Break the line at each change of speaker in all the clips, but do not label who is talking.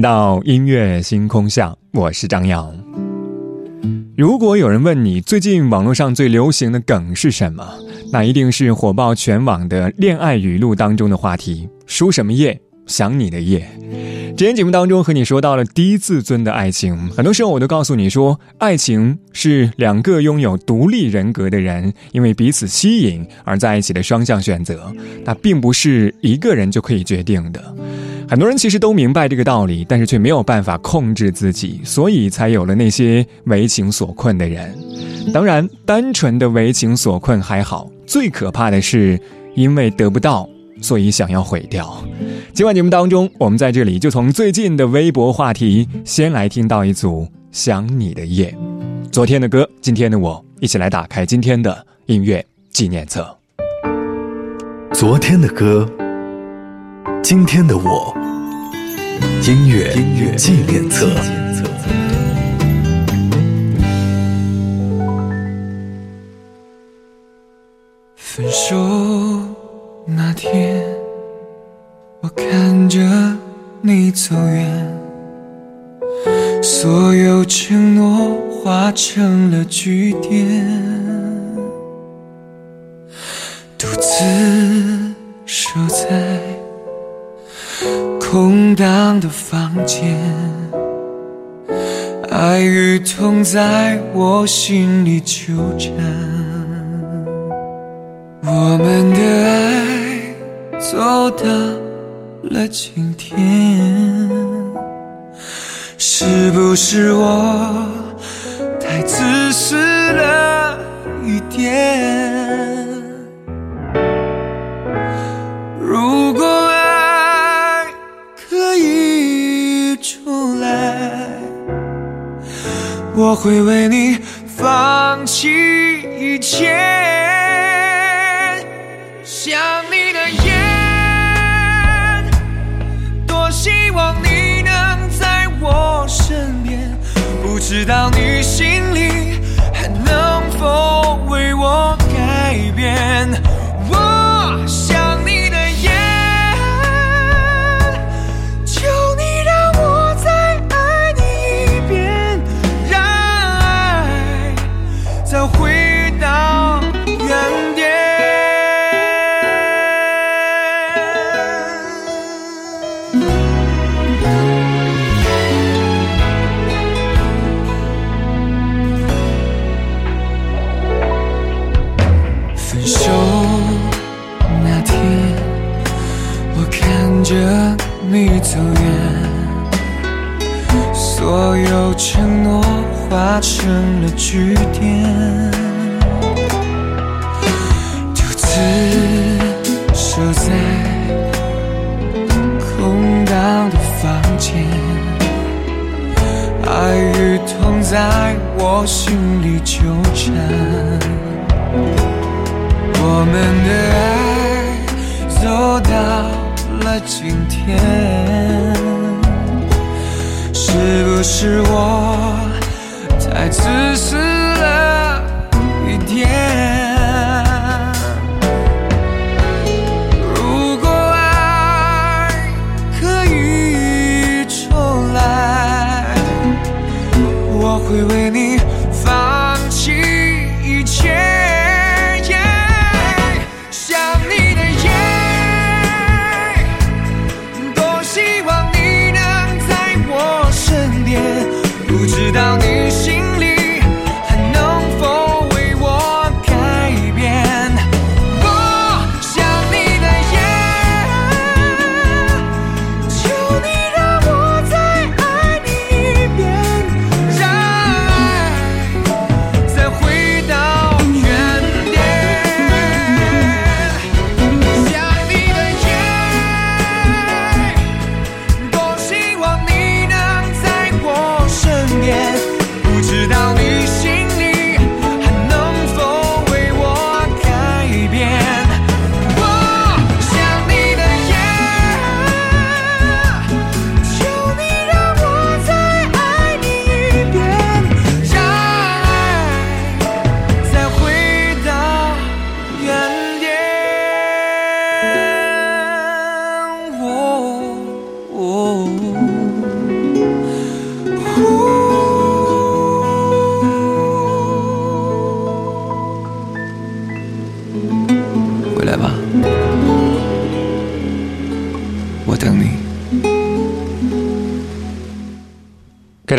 到音乐星空下，我是张扬。如果有人问你最近网络上最流行的梗是什么，那一定是火爆全网的恋爱语录当中的话题：“输什么夜，想你的夜。”之前节目当中和你说到了低自尊的爱情，很多时候我都告诉你说，爱情是两个拥有独立人格的人因为彼此吸引而在一起的双向选择，那并不是一个人就可以决定的。很多人其实都明白这个道理，但是却没有办法控制自己，所以才有了那些为情所困的人。当然，单纯的为情所困还好，最可怕的是因为得不到，所以想要毁掉。今晚节目当中，我们在这里就从最近的微博话题先来听到一组“想你的夜”。昨天的歌，今天的我，一起来打开今天的音乐纪念册。
昨天的歌。今天的我，音乐音乐纪念册。
分手那天，我看着你走远，所有承诺化成了句点。的房间，爱与痛在我心里纠缠。我们的爱走到了今天，是不是我太自私了一点？我会为你放弃一切。在我心里纠缠，我们的爱走到了今天，是不是我太自私了一点？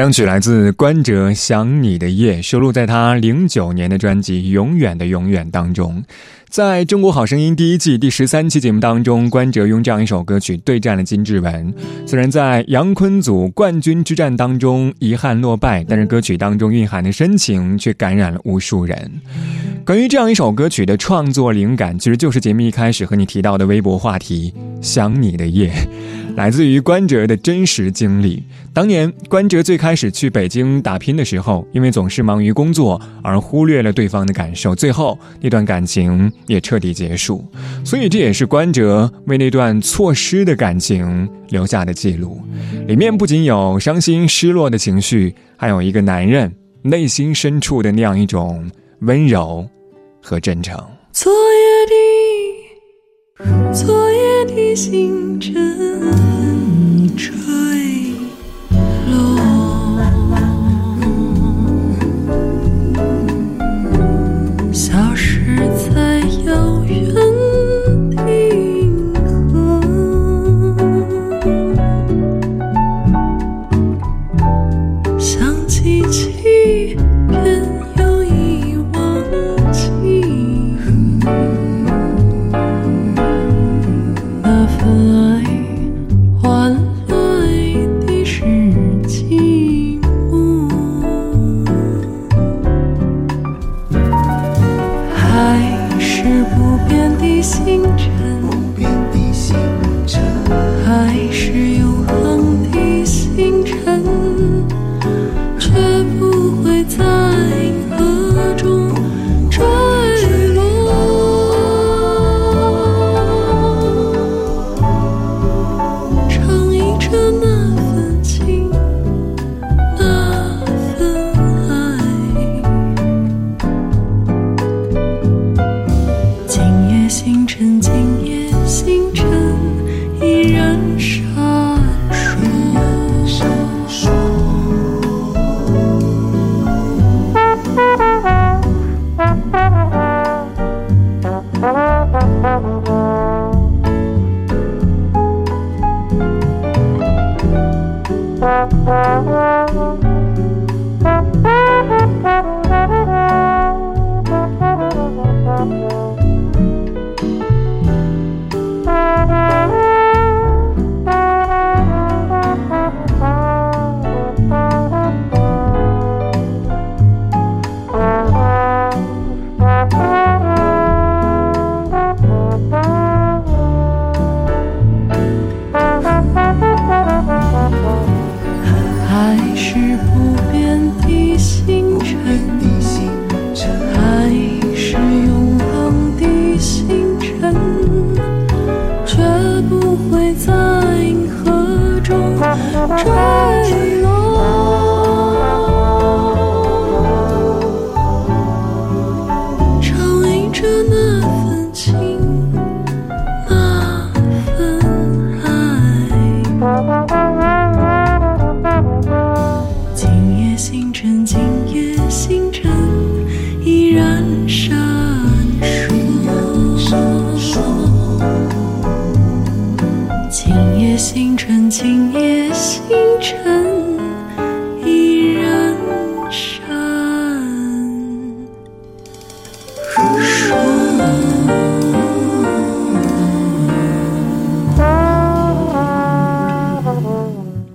歌曲来自关喆《想你的夜》，收录在他零九年的专辑《永远的永远》当中。在中国好声音第一季第十三期节目当中，关喆用这样一首歌曲对战了金志文。虽然在杨坤组冠军之战当中遗憾落败，但是歌曲当中蕴含的深情却感染了无数人。关于这样一首歌曲的创作灵感，其实就是节目一开始和你提到的微博话题“想你的夜”，来自于关喆的真实经历。当年关喆最开始去北京打拼的时候，因为总是忙于工作而忽略了对方的感受，最后那段感情也彻底结束。所以这也是关喆为那段错失的感情留下的记录。里面不仅有伤心失落的情绪，还有一个男人内心深处的那样一种。温柔和真诚
昨夜的昨夜的星辰
已坠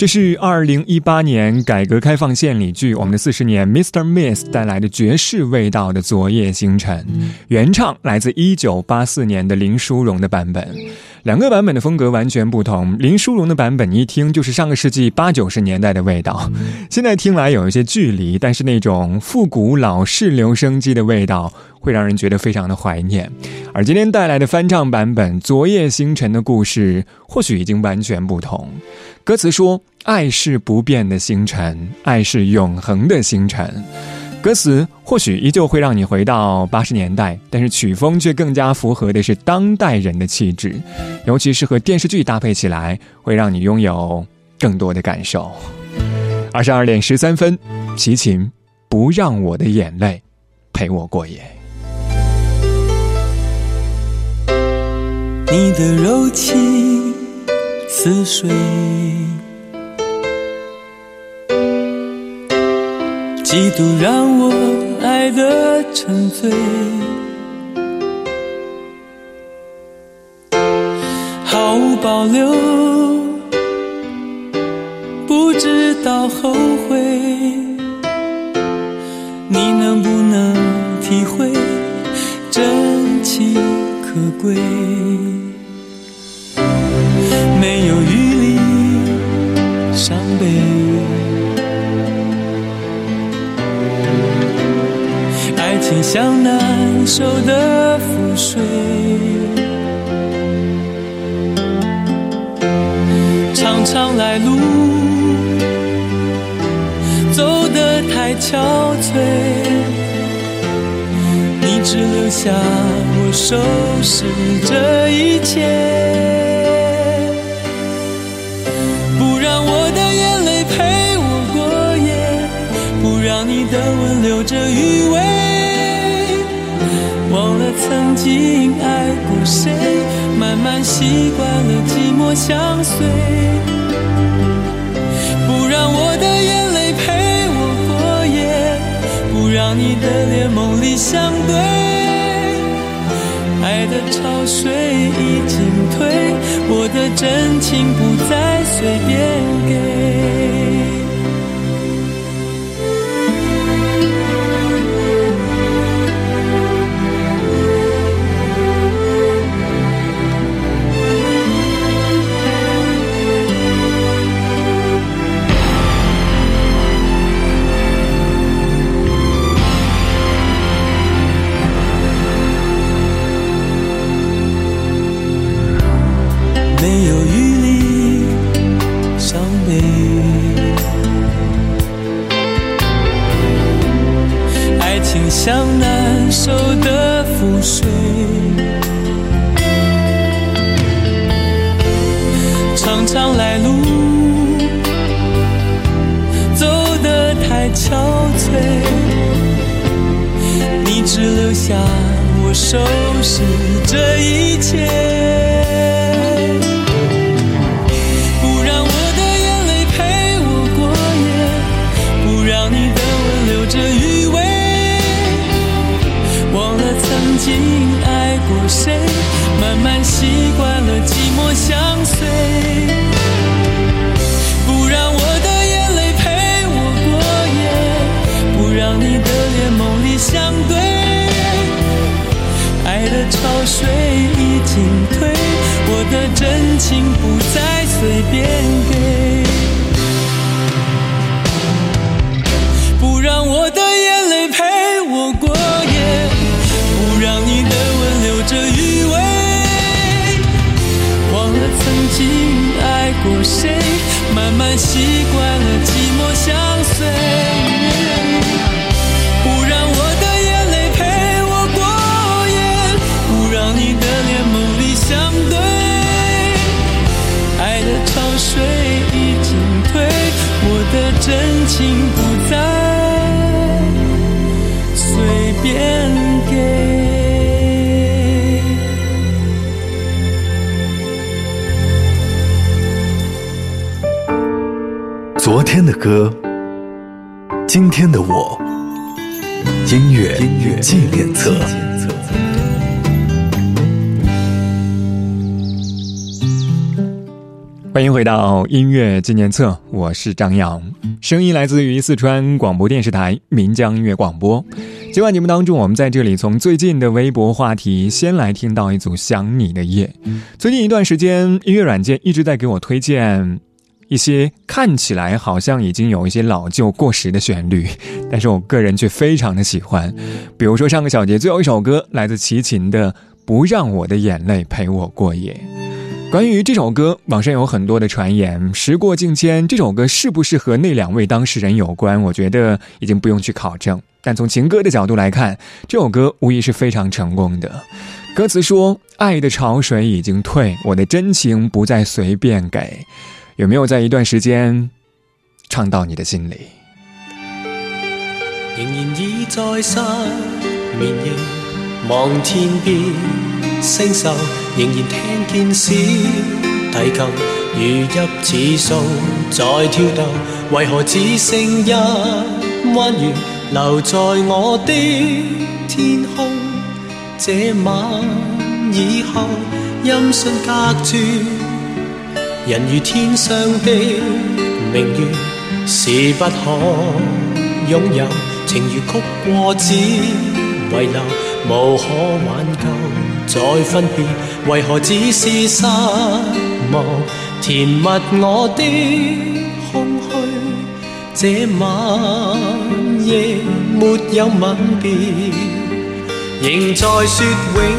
是二零一八年改革开放献礼剧《我们的四十年》，Mr. Miss 带来的爵士味道的《昨夜星辰》，原唱来自一九八四年的林淑荣的版本，两个版本的风格完全不同。林淑荣的版本一听就是上个世纪八九十年代的味道，现在听来有一些距离，但是那种复古老式留声机的味道会让人觉得非常的怀念。而今天带来的翻唱版本《昨夜星辰》的故事或许已经完全不同，歌词说。爱是不变的星辰，爱是永恒的星辰。歌词或许依旧会让你回到八十年代，但是曲风却更加符合的是当代人的气质，尤其是和电视剧搭配起来，会让你拥有更多的感受。二十二点十三分，齐秦，不让我的眼泪陪我过夜。
你的柔情似水。嫉妒让我爱得沉醉，毫无保留。在憔悴，你只留下我收拾这一切。不让我的眼泪陪我过夜，不让你的吻留着余味。忘了曾经爱过谁，慢慢习惯了寂寞相随。不让我的眼。让你的脸梦里相对，爱的潮水已经退，我的真情不再随便给。收拾这一切。情不再随便给，不让我的眼泪陪我过夜，不让你的吻留着余味，忘了曾经爱过谁，慢慢习惯了寂寞相随。
天的歌，今天的我，音乐音乐纪念册。
欢迎回到音乐纪念册，我是张扬，声音来自于四川广播电视台岷江音乐广播。今晚节目当中，我们在这里从最近的微博话题先来听到一组《想你的夜》。最近一段时间，音乐软件一直在给我推荐。一些看起来好像已经有一些老旧过时的旋律，但是我个人却非常的喜欢。比如说上个小节最后一首歌，来自齐秦的《不让我的眼泪陪我过夜》。关于这首歌，网上有很多的传言。时过境迁，这首歌是不是和那两位当事人有关？我觉得已经不用去考证。但从情歌的角度来看，这首歌无疑是非常成功的。歌词说：“爱的潮水已经退，我的真情不再随便给。”有没有在一段时间唱到你的心里？
仍然倚在失眠夜，望天边星宿，仍然听见小提琴
如泣似诉在跳动，为何只剩一弯月留在我的天空？这晚以后音讯隔绝。人如天上的明月，是不可擁有；情如曲过只遗留，无可挽救，再分别。为何只是失望，填密我的空虚？这晚夜没有吻别，仍在说永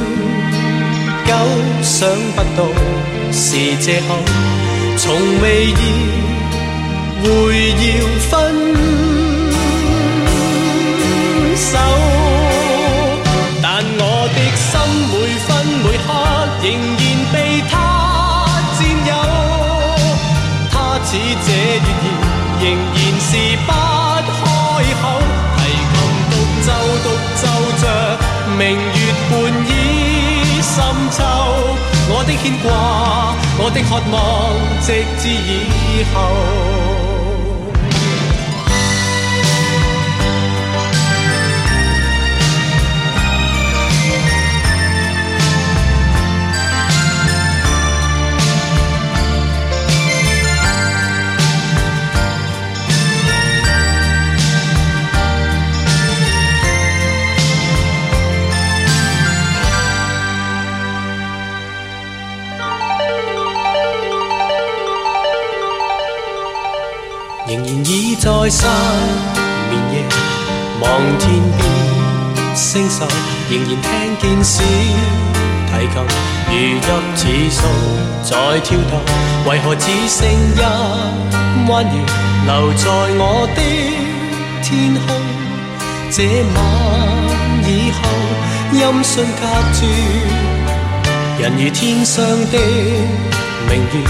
久，想不到是借口。从未意会要分手，但我的心每分每刻仍然被他占有。他似这月儿，仍然是不。我的牵挂，我的渴望，直至以后。在失眠夜，望天边星宿，仍然听见小提琴如泣似诉在跳动。为何只剩一弯月留在我的天空？这晚以后，音讯隔绝，人如天上的明月，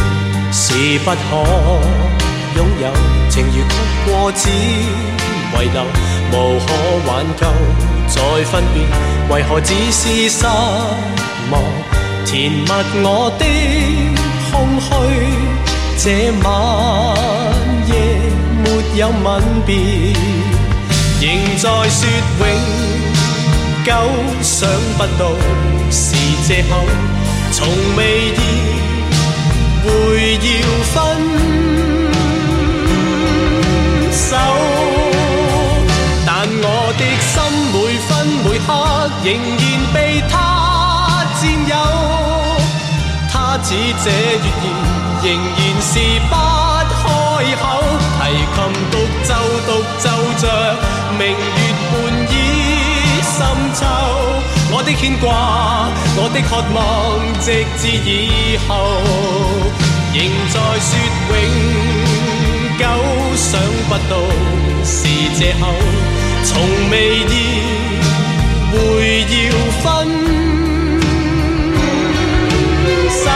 是不可。拥有情如曲过只遗留，无可挽救，再分别，为何只是失望？填密我的空虚，这晚夜没有吻别，仍在说永久，想不到是借口，从未。仍然被他占有，他指這月言仍然是不開口。提琴獨奏，獨奏着明月半倚深秋。我的牽掛，我的渴望，直至以後，仍在说永久，想不到是藉口，從未意。会要分手，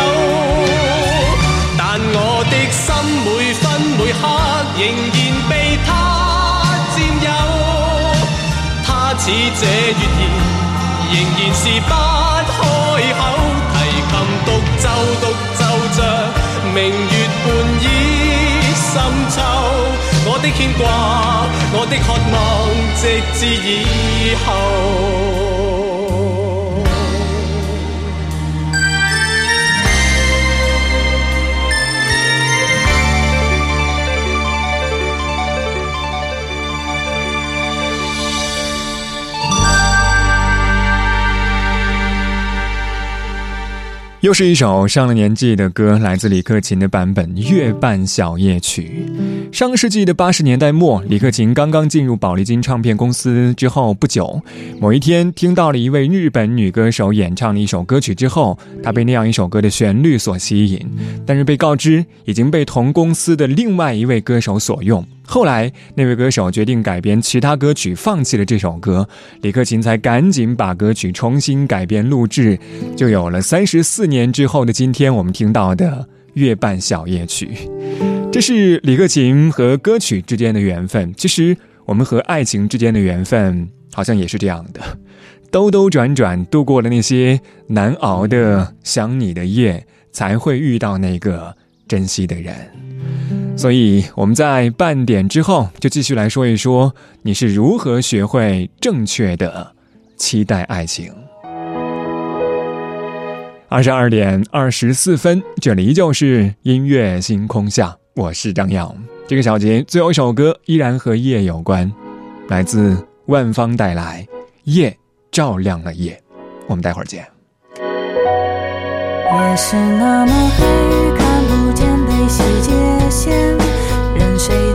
但我的心每分每刻仍然被他占有。他似这月儿，仍然是不开口。提琴独奏，独奏着明月半倚深秋。的牵挂，我的渴望，直至以后。
又是一首上了年纪的歌，来自李克勤的版本《月半小夜曲》。上世纪的八十年代末，李克勤刚刚进入宝丽金唱片公司之后不久，某一天听到了一位日本女歌手演唱的一首歌曲之后，他被那样一首歌的旋律所吸引，但是被告知已经被同公司的另外一位歌手所用。后来，那位歌手决定改编其他歌曲，放弃了这首歌。李克勤才赶紧把歌曲重新改编录制，就有了三十四年之后的今天我们听到的《月半小夜曲》。这是李克勤和歌曲之间的缘分。其实，我们和爱情之间的缘分好像也是这样的，兜兜转转，度过了那些难熬的想你的夜，才会遇到那个珍惜的人。所以我们在半点之后就继续来说一说你是如何学会正确的期待爱情。二十二点二十四分，这里依旧是音乐星空下，我是张扬。这个小节最后一首歌依然和夜有关，来自万方带来《夜照亮了夜》。我们待会儿见。
被任谁。